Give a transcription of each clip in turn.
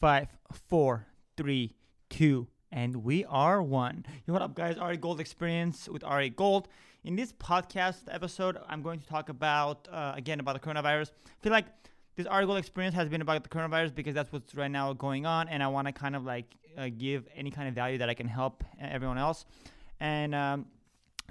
five, four, three, two, and we are one. Yo, what up, guys? Ari Gold Experience with Ari Gold. In this podcast episode, I'm going to talk about uh, again about the coronavirus. I feel like this Ari Gold Experience has been about the coronavirus because that's what's right now going on, and I want to kind of like uh, give any kind of value that I can help everyone else. And um,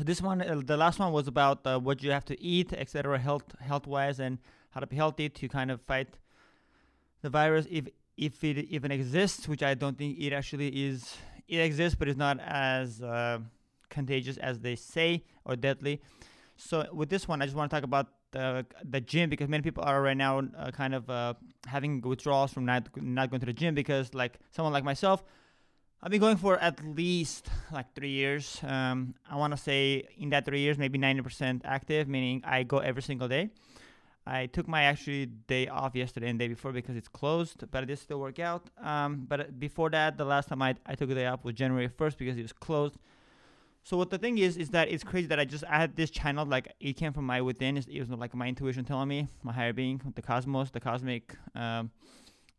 this one, uh, the last one was about uh, what you have to eat, etc., health health wise, and how to be healthy to kind of fight the virus if if it even exists, which I don't think it actually is. It exists, but it's not as uh, contagious as they say or deadly. So with this one, I just want to talk about the the gym because many people are right now uh, kind of uh, having withdrawals from not not going to the gym because like someone like myself. I've been going for at least like three years. Um, I want to say in that three years, maybe 90% active, meaning I go every single day. I took my actually day off yesterday and day before because it's closed, but it did still work out. Um, but before that, the last time I, I took a day off was January 1st because it was closed. So what the thing is, is that it's crazy that I just I had this channel like it came from my within. It was like my intuition telling me, my higher being, the cosmos, the cosmic um,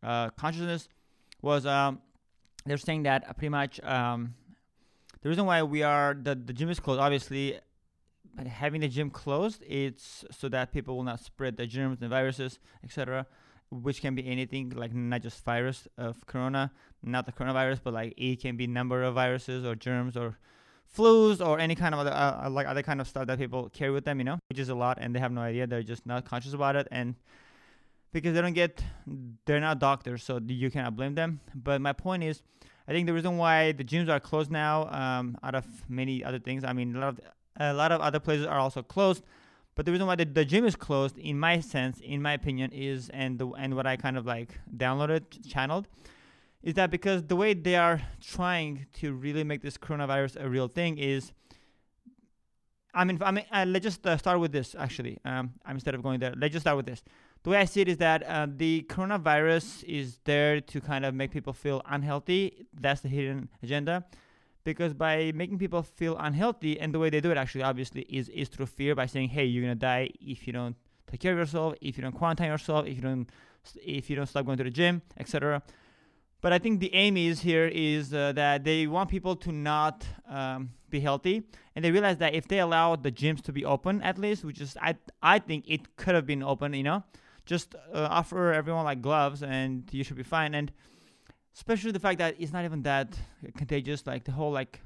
uh, consciousness was. Um, they're saying that pretty much um, the reason why we are the the gym is closed. Obviously, having the gym closed, it's so that people will not spread the germs and viruses, etc., which can be anything like not just virus of corona, not the coronavirus, but like it can be number of viruses or germs or flus or any kind of other uh, uh, like other kind of stuff that people carry with them, you know, which is a lot, and they have no idea. They're just not conscious about it, and because they don't get, they're not doctors, so you cannot blame them. But my point is. I think the reason why the gyms are closed now, um, out of many other things, I mean, a lot of a lot of other places are also closed. But the reason why the, the gym is closed, in my sense, in my opinion, is and the, and what I kind of like downloaded, channeled, is that because the way they are trying to really make this coronavirus a real thing is. I mean, I mean, uh, let's just uh, start with this. Actually, um, I'm instead of going there, let's just start with this. The way I see it is that uh, the coronavirus is there to kind of make people feel unhealthy. That's the hidden agenda because by making people feel unhealthy and the way they do it actually obviously is is through fear by saying hey you're gonna die if you don't take care of yourself if you don't quarantine yourself if you don't if you don't stop going to the gym etc but i think the aim is here is uh, that they want people to not um, be healthy and they realize that if they allow the gyms to be open at least which is i i think it could have been open you know just uh, offer everyone like gloves and you should be fine and especially the fact that it's not even that contagious. Like the whole like,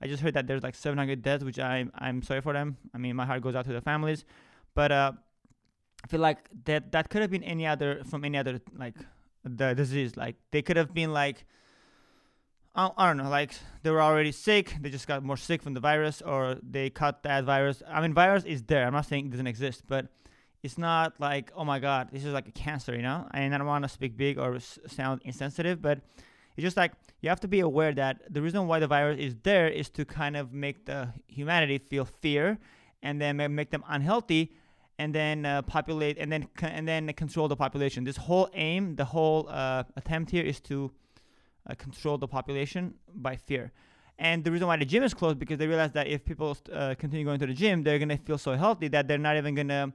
I just heard that there's like 700 deaths, which I'm I'm sorry for them. I mean, my heart goes out to the families, but uh, I feel like that that could have been any other from any other like the disease. Like they could have been like. I, I don't know, like they were already sick, they just got more sick from the virus, or they caught that virus. I mean, virus is there. I'm not saying it doesn't exist, but it's not like oh my god this is like a cancer you know? And i don't want to speak big or sound insensitive but it's just like you have to be aware that the reason why the virus is there is to kind of make the humanity feel fear and then make them unhealthy and then uh, populate and then and then control the population. This whole aim the whole uh, attempt here is to uh, control the population by fear. And the reason why the gym is closed because they realize that if people uh, continue going to the gym they're going to feel so healthy that they're not even going to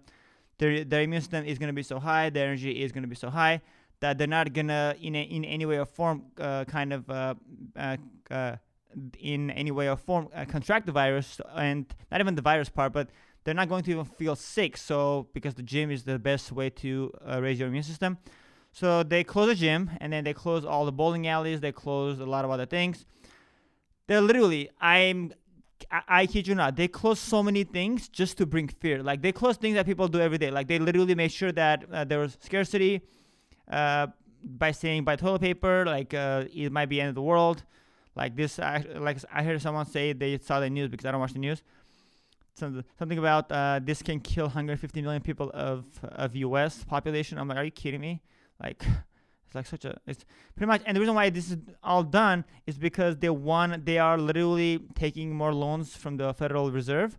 their their immune system is going to be so high, their energy is going to be so high that they're not going to in a, in any way or form uh, kind of uh, uh, uh in any way or form uh, contract the virus and not even the virus part, but they're not going to even feel sick. So because the gym is the best way to raise your immune system. So they close the gym and then they close all the bowling alleys. They close a lot of other things. They're literally, I'm I, I kid you not, they close so many things just to bring fear. Like they close things that people do every day. Like they literally made sure that uh, there was scarcity uh, by saying by toilet paper, like uh, it might be end of the world. Like this, I, like I heard someone say they saw the news because I don't watch the news. Something about uh, this can kill 150 million people of of U.S. population. I'm like, are you kidding me? Like like such a it's pretty much and the reason why this is all done is because they want they are literally taking more loans from the Federal Reserve,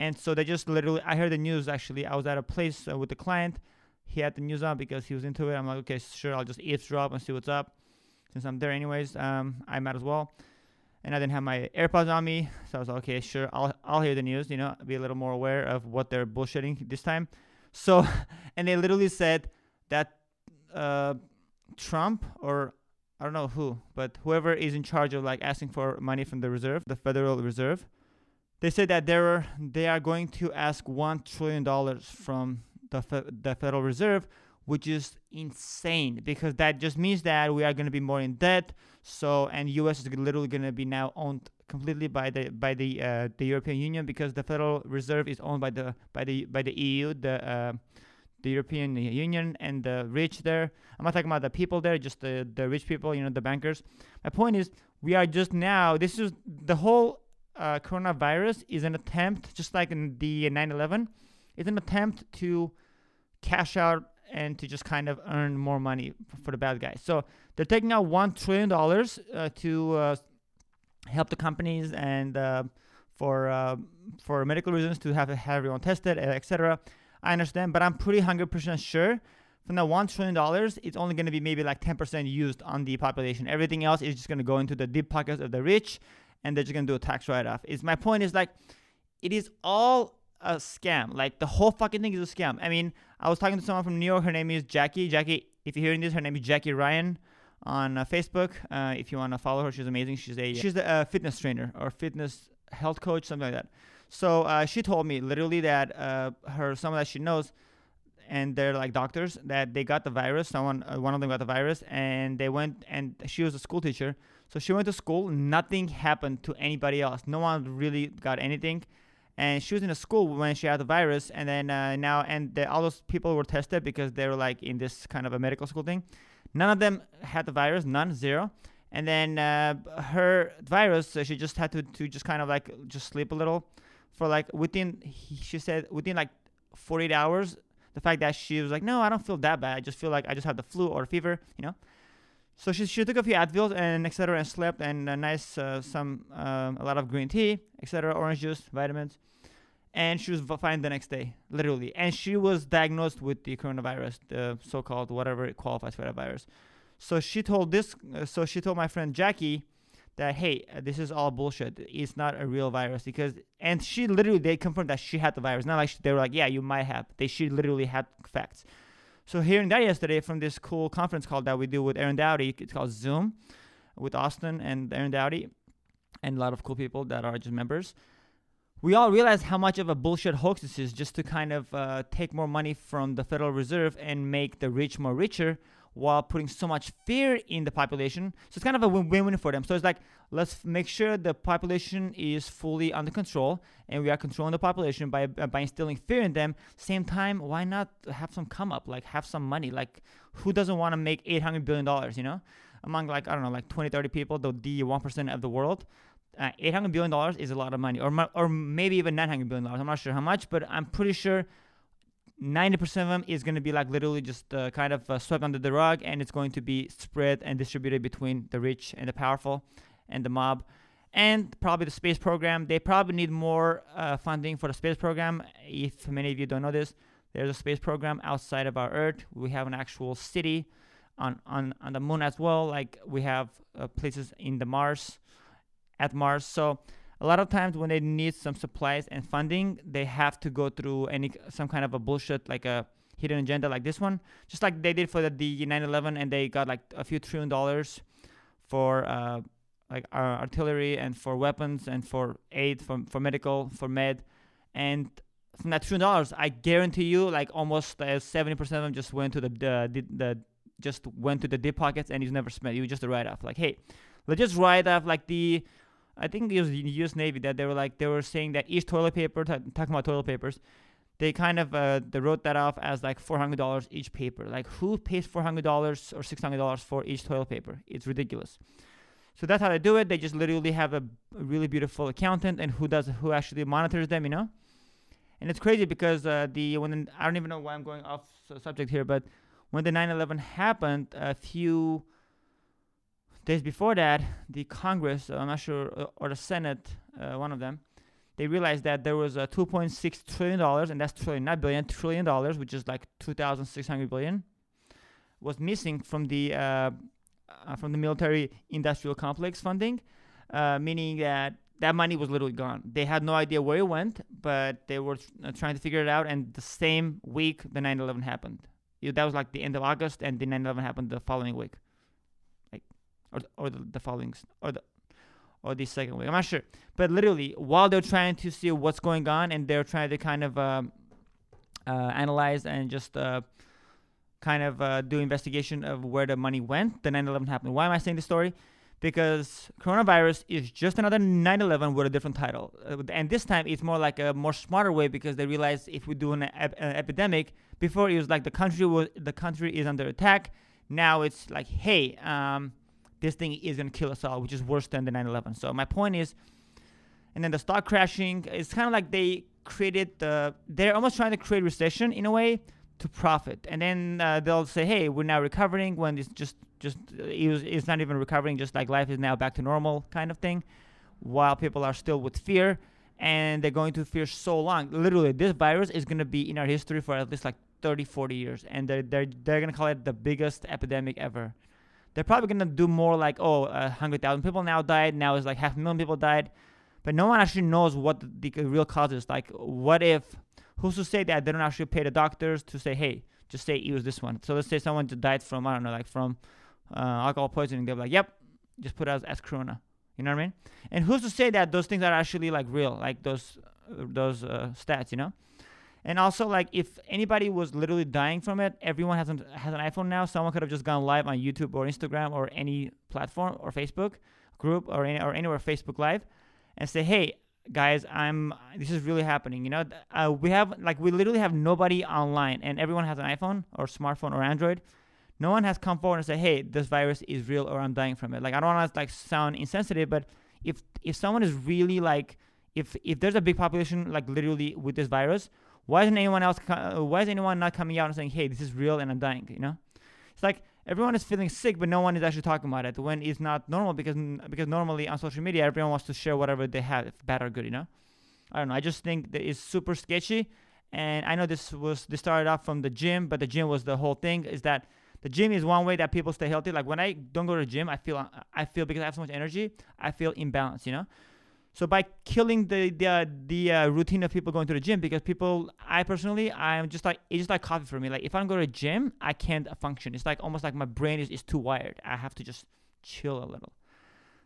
and so they just literally I heard the news actually I was at a place uh, with the client, he had the news on because he was into it. I'm like okay sure I'll just eavesdrop and see what's up, since I'm there anyways. Um, I might as well. And I didn't have my AirPods on me, so I was like, okay, sure, I'll I'll hear the news, you know, be a little more aware of what they're bullshitting this time. So, and they literally said that uh, Trump or I don't know who, but whoever is in charge of like asking for money from the reserve, the Federal Reserve, they said that they're they are going to ask one trillion dollars from the fe- the Federal Reserve, which is insane because that just means that we are going to be more in debt. So and U.S. is literally going to be now owned completely by the by the uh, the European Union because the Federal Reserve is owned by the by the by the EU, the uh, the European Union and the rich there. I'm not talking about the people there, just the, the rich people, you know, the bankers. My point is, we are just now, this is the whole uh, coronavirus is an attempt, just like in the 9 11, it's an attempt to cash out and to just kind of earn more money for the bad guys. So they're taking out $1 trillion uh, to uh, help the companies and uh, for, uh, for medical reasons to have, have everyone tested, etc. I understand, but I'm pretty 100% sure from the $1 trillion, it's only going to be maybe like 10% used on the population. Everything else is just going to go into the deep pockets of the rich and they're just going to do a tax write off. Is my point is like, it is all a scam. Like the whole fucking thing is a scam. I mean, I was talking to someone from New York. Her name is Jackie. Jackie, if you're hearing this, her name is Jackie Ryan on uh, Facebook. Uh, if you want to follow her, she's amazing. She's a she's a uh, fitness trainer or fitness health coach, something like that. So uh, she told me literally that uh, her someone that she knows, and they're like doctors that they got the virus. Someone, uh, one of them got the virus, and they went and she was a school teacher. So she went to school. Nothing happened to anybody else. No one really got anything. And she was in a school when she had the virus, and then uh, now and the, all those people were tested because they were like in this kind of a medical school thing. None of them had the virus, none, zero and then uh, her virus so she just had to, to just kind of like just sleep a little for like within she said within like 48 hours the fact that she was like no i don't feel that bad. I just feel like i just have the flu or fever you know? So she, she took a few advils and etc and slept and a nice uh, some um, a lot of green tea etc orange juice vitamins. And she was fine the next day literally. And she was diagnosed with the coronavirus the so-called whatever it qualifies for that virus. So she told this uh, so she told my friend jackie that hey, uh, this is all bullshit. It's not a real virus because and she literally they confirmed that she had the virus. Not like she, they were like, yeah, you might have. They she literally had facts. So hearing that yesterday from this cool conference call that we do with Aaron Doughty, it's called Zoom, with Austin and Aaron Doughty, and a lot of cool people that are just members. We all realize how much of a bullshit hoax this is, just to kind of uh, take more money from the Federal Reserve and make the rich more richer, while putting so much fear in the population. So it's kind of a win-win for them. So it's like let's make sure the population is fully under control, and we are controlling the population by by instilling fear in them. Same time, why not have some come up, like have some money? Like who doesn't want to make 800 billion dollars? You know, among like I don't know, like 20, 30 people, the the one percent of the world. Uh, 800 billion dollars is a lot of money, or or maybe even 900 billion dollars. I'm not sure how much, but I'm pretty sure 90% of them is going to be like literally just uh, kind of uh, swept under the rug and it's going to be spread and distributed between the rich and the powerful and the mob. And probably the space program they probably need more uh, funding for the space program. If many of you don't know this there's a space program outside of our earth. We have an actual city on, on, on the moon as well. Like we have uh, places in the mars at mars. So a lot of times when they need some supplies and funding, they have to go through any some kind of a bullshit like a hidden agenda like this one, just like they did for the, the 9/11, and they got like a few trillion dollars for uh, like uh, artillery and for weapons and for aid for for medical for med, and from that trillion dollars, I guarantee you, like almost uh, seventy percent of them just went to the the, the, the just went to the deep pockets and he's never spent. You just a write off. Like, hey, let's just write off like the I think it was the U.S. Navy that they were like they were saying that each toilet paper, t- talking about toilet papers, they kind of uh, they wrote that off as like four hundred dollars each paper. Like who pays four hundred dollars or six hundred dollars for each toilet paper? It's ridiculous. So that's how they do it. They just literally have a, really beautiful accountant and who does who actually monitors them, you know. And it's crazy because uh, the when I don't even know why I'm going off subject here, but when the 9/11 happened, a few days before that, the Congress, uh, I'm not sure, uh, or the Senate, uh, one of them, they realized that there was a 2.6 trillion dollars, and that's trillion, not billion, trillion dollars, which is like 2,600 billion, was missing from the uh, uh, from the military industrial complex funding, uh, meaning that that money was literally gone. They had no idea where it went, but they were trying to figure it out. And the same week, the 9/11 happened. that was like the end of August, and the 9/11 happened the following week, or or the, the following or the or the second week. I'm not sure, but literally while they're trying to see what's going on and they're trying to kind of um, uh, analyze and just uh, kind of uh, do investigation of where the money went, the 9/11 happened. Why am I saying this story? Because coronavirus is just another 9/11 with a different title, uh, and this time it's more like a more smarter way because they realize if we do an, ep- an epidemic, before it was like the country was the country is under attack. Now it's like, hey, um, this thing is gonna kill us all, which is worse than the 9/11. So my point is, and then the stock crashing. It's kind of like they created the. They're almost trying to create recession in a way to profit, and then uh, they'll say, "Hey, we're now recovering." When it's just just uh, it was, it's not even recovering. Just like life is now back to normal, kind of thing. While people are still with fear, and they're going to fear so long. Literally, this virus is gonna be in our history for at least like 30, 40 years, and they're they're they're gonna call it the biggest epidemic ever. They're probably gonna do more like, oh, a hundred thousand people now died. Now it's like half a million people died but no one actually knows what the, real cause is. Like, what if? Who's to say that they don't actually pay the doctors to say, hey, just say it was this one. So let's say someone just died from I don't know, like from uh, alcohol poisoning. They're like, yep, just put as, as corona. You know what I mean? And who's to say that those things are actually like real, like those uh, those uh, stats, you know? And also, like, if anybody was literally dying from it, everyone has an, has an iPhone now. Someone could have just gone live on YouTube or Instagram or any platform or Facebook group or any, or anywhere Facebook Live and say, "Hey, guys, I'm this is really happening." You know, uh, we have like we literally have nobody online, and everyone has an iPhone or smartphone or Android. No one has come forward and say, "Hey, this virus is real," or "I'm dying from it." Like I don't want to like sound insensitive, but if if someone is really like if if there's a big population like literally with this virus, why isn't anyone else? uh, Why is anyone not coming out and saying, "Hey, this is real and I'm dying"? You know, it's like everyone is feeling sick, but no one is actually talking about it when it's not normal because because normally on social media everyone wants to share whatever they have, bad or good. You know, I don't know. I just think that it's super sketchy, and I know this was this started off from the gym, but the gym was the whole thing. Is that the gym is one way that people stay healthy. Like when I don't go to the gym, I feel I feel because I have so much energy, I feel imbalanced. You know. So by killing the the uh, the uh, routine of people going to the gym, because people, I personally, I'm just like it's just like coffee for me. Like if I don't go to the gym, I can't function. It's like almost like my brain is, is too wired. I have to just chill a little.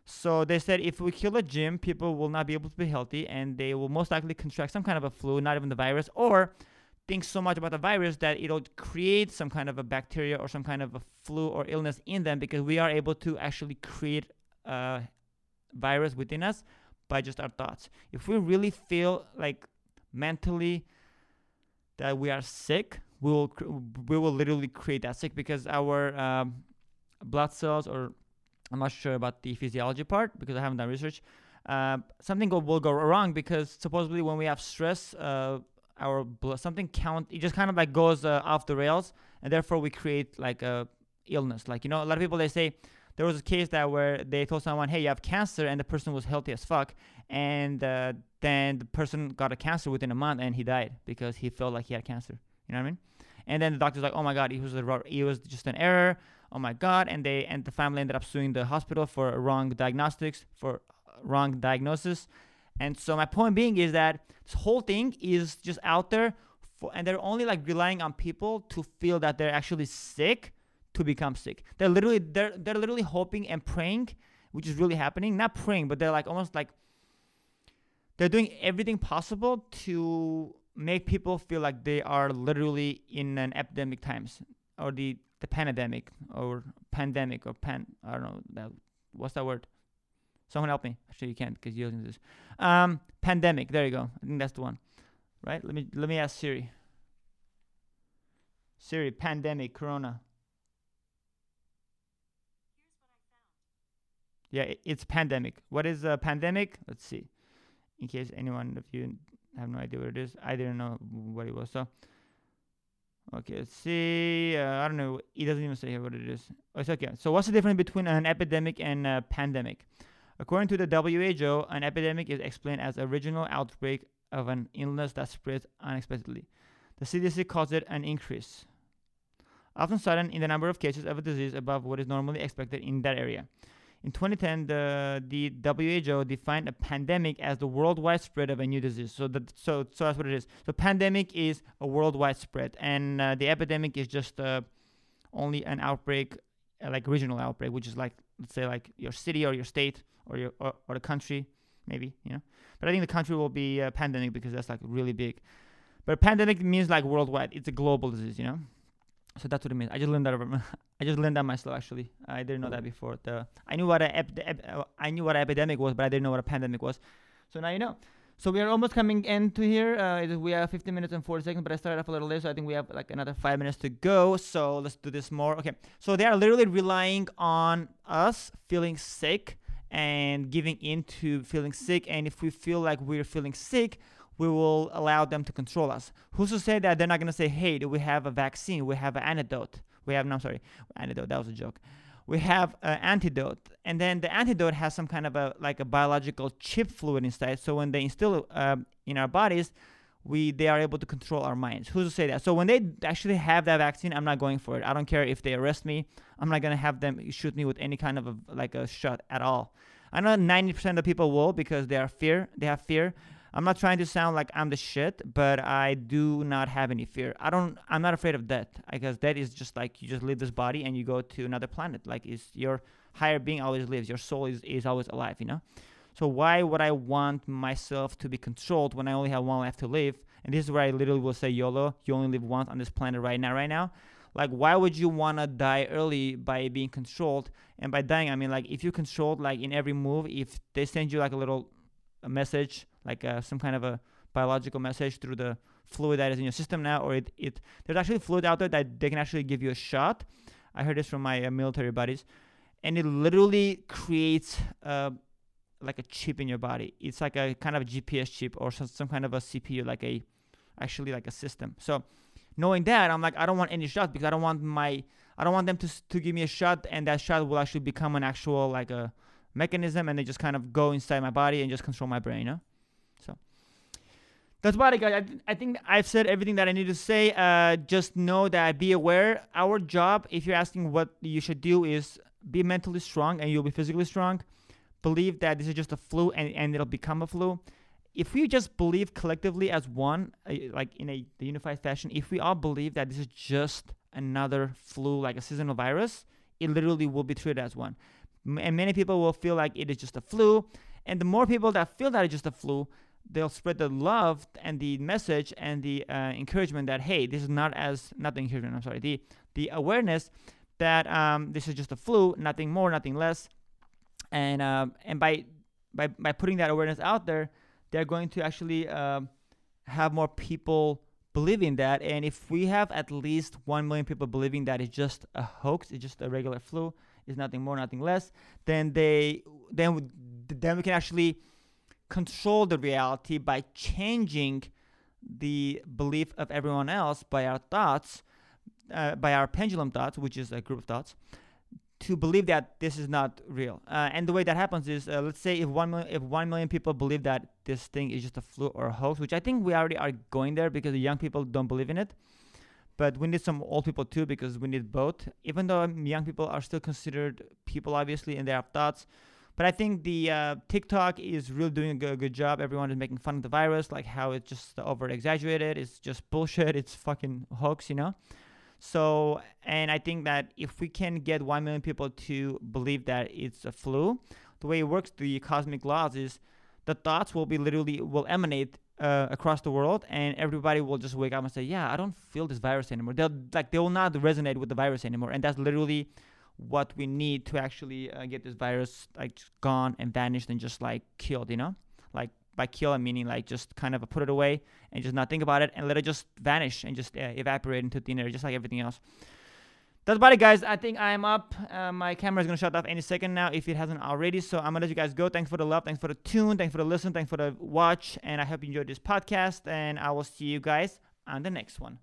So they said if we kill the gym, people will not be able to be healthy, and they will most likely contract some kind of a flu, not even the virus, or think so much about the virus that it'll create some kind of a bacteria or some kind of a flu or illness in them because we are able to actually create a virus within us by just our thoughts. If we really feel like mentally that we are sick, we will we will literally create that sick because our um, blood cells or I'm not sure about the physiology part because I haven't done research. Uh, something go, will go wrong because supposedly when we have stress, uh, our blood something count it just kind of like goes uh, off the rails and therefore we create like a illness. Like you know, a lot of people they say there was a case that where they told someone, "Hey, you have cancer," and the person was healthy as fuck, and uh, then the person got a cancer within a month and he died because he felt like he had cancer. You know what I mean? And then the doctor's like, "Oh my god, it was a it was just an error." Oh my god, and they and the family ended up suing the hospital for wrong diagnostics for wrong diagnosis. And so my point being is that this whole thing is just out there, for, and they're only like relying on people to feel that they're actually sick to become sick. They're literally they're they're literally hoping and praying, which is really happening. Not praying, but they're like almost like they're doing everything possible to make people feel like they are literally in an epidemic times or the the pandemic or pandemic or pan I don't know that what's that word. Someone help me. Actually, you can't because you're using this. Um, pandemic. There you go. I think that's the one. Right? Let me let me ask Siri. Siri, pandemic, corona. Yeah, it's pandemic. What is a pandemic? Let's see. In case anyone of you have no idea what it is, I didn't know what it was. So, okay, let's see. Uh, I don't know. It doesn't even say here what it is. Oh, it's okay. So, what's the difference between an epidemic and a pandemic? According to the WHO, an epidemic is explained as a regional outbreak of an illness that spreads unexpectedly. The CDC calls it an increase, often sudden in the number of cases of a disease above what is normally expected in that area. In 2010, the, the WHO defined a pandemic as the worldwide spread of a new disease. So that so so that's what it is. So pandemic is a worldwide spread, and uh, the epidemic is just uh, only an outbreak, uh, like regional outbreak, which is like let's say like your city or your state or your or, or the country, maybe you know. But I think the country will be a pandemic because that's like really big. But a pandemic means like worldwide. It's a global disease, you know. So that's what it means. I just learned that. Over, I just learned that myself. Actually, I didn't know that before. The I knew what a ep, ep, uh, I knew what an epidemic was, but I didn't know what a pandemic was. So now you know. So we are almost coming into here. Uh, we have 15 minutes and 40 seconds, but I started off a little late, so I think we have like another five minutes to go. So let's do this more. Okay. So they are literally relying on us feeling sick and giving into feeling sick. And if we feel like we're feeling sick, we will allow them to control us. Who's to say that they're not going to say, hey, do we have a vaccine, we have an antidote. We have, no, I'm sorry, antidote, that was a joke. We have an antidote. And then the antidote has some kind of a, like a biological chip fluid inside. So when they instill uh, in our bodies, we they are able to control our minds. Who's to say that? So when they actually have that vaccine, I'm not going for it. I don't care if they arrest me. I'm not gonna have them shoot me with any kind of a, like a shot at all. I know 90% of people will because they are fear. They have fear. I'm not trying to sound like I'm the shit, but I do not have any fear. I don't. I'm not afraid of death because death is just like you just leave this body and you go to another planet. Like is your higher being always lives. Your soul is is always alive. You know. So why would I want myself to be controlled when I only have one life to live? And this is where I literally will say YOLO. You only live once on this planet right now. Right now. Like, why would you want to die early by being controlled? And by dying, I mean, like, if you're controlled, like, in every move, if they send you, like, a little message like uh, some kind of a biological message through the fluid that is in your system now, or it, it there's actually fluid out there that they can actually give you a shot. I heard this from my uh, military buddies, and it literally creates uh, like a chip in your body. It's like a kind of a GPS chip or some, some kind of a CPU, like a actually like a system. So knowing that, I'm like, I don't want any shots because I don't want my I don't want them to to give me a shot, and that shot will actually become an actual like a mechanism, and they just kind of go inside my body and just control my brain. You know? That's about it, guys. I, th- I think I've said everything that I need to say. Uh, just know that be aware. Our job, if you're asking what you should do, is be mentally strong and you'll be physically strong. Believe that this is just a flu and, and it'll become a flu. If we just believe collectively as one, uh, like in a unified fashion, if we all believe that this is just another flu, like a seasonal virus, it literally will be treated as one. And many people will feel like it is just a flu. And the more people that feel that it's just a flu, they'll spread the love and the message and the uh, encouragement that hey this is not as not the encouragement i'm sorry the the awareness that um, this is just a flu nothing more nothing less. And um, and by by by putting that awareness out there they're going to actually uh, have more people believing that. And if we have at least 1 million people believing that it's just a hoax it's just a regular flu it's nothing more nothing less then they then then we can actually control the reality by changing the belief of everyone else by our thoughts, uh, by our pendulum thoughts, which is a group of thoughts, to believe that this is not real. Uh, and the way that happens is, uh, let's say if one million, if one million people believe that this thing is just a flu or a hoax, which I think we already are going there because the young people don't believe in it. But we need some old people too because we need both. Even though young people are still considered people, obviously, and they have thoughts but I think the uh, TikTok is really doing a good, good, job. Everyone is making fun of the virus, like how it's just over exaggerated. It's just bullshit. It's fucking hoax, you know? So, and I think that if we can get 1 million people to believe that it's a flu, the way it works, the cosmic laws is the thoughts will be literally, will emanate uh, across the world and everybody will just wake up and say, yeah, I don't feel this virus anymore. They'll like, they will not resonate with the virus anymore. And that's literally what we need to actually uh, get this virus like gone and vanished and just like killed you know? Like by kill i'm meaning like just kind of put it away and just not think about it and let it just vanish and just uh, evaporate into thin air just like everything else. That's about it guys. I think i'm up. Uh, my camera is going to shut off any second now if it hasn't already. So i'm going to let you guys go. Thanks for the love. Thanks for the tune. Thanks for the listen. Thanks for the watch. And i hope you enjoyed this podcast. And i will see you guys on the next one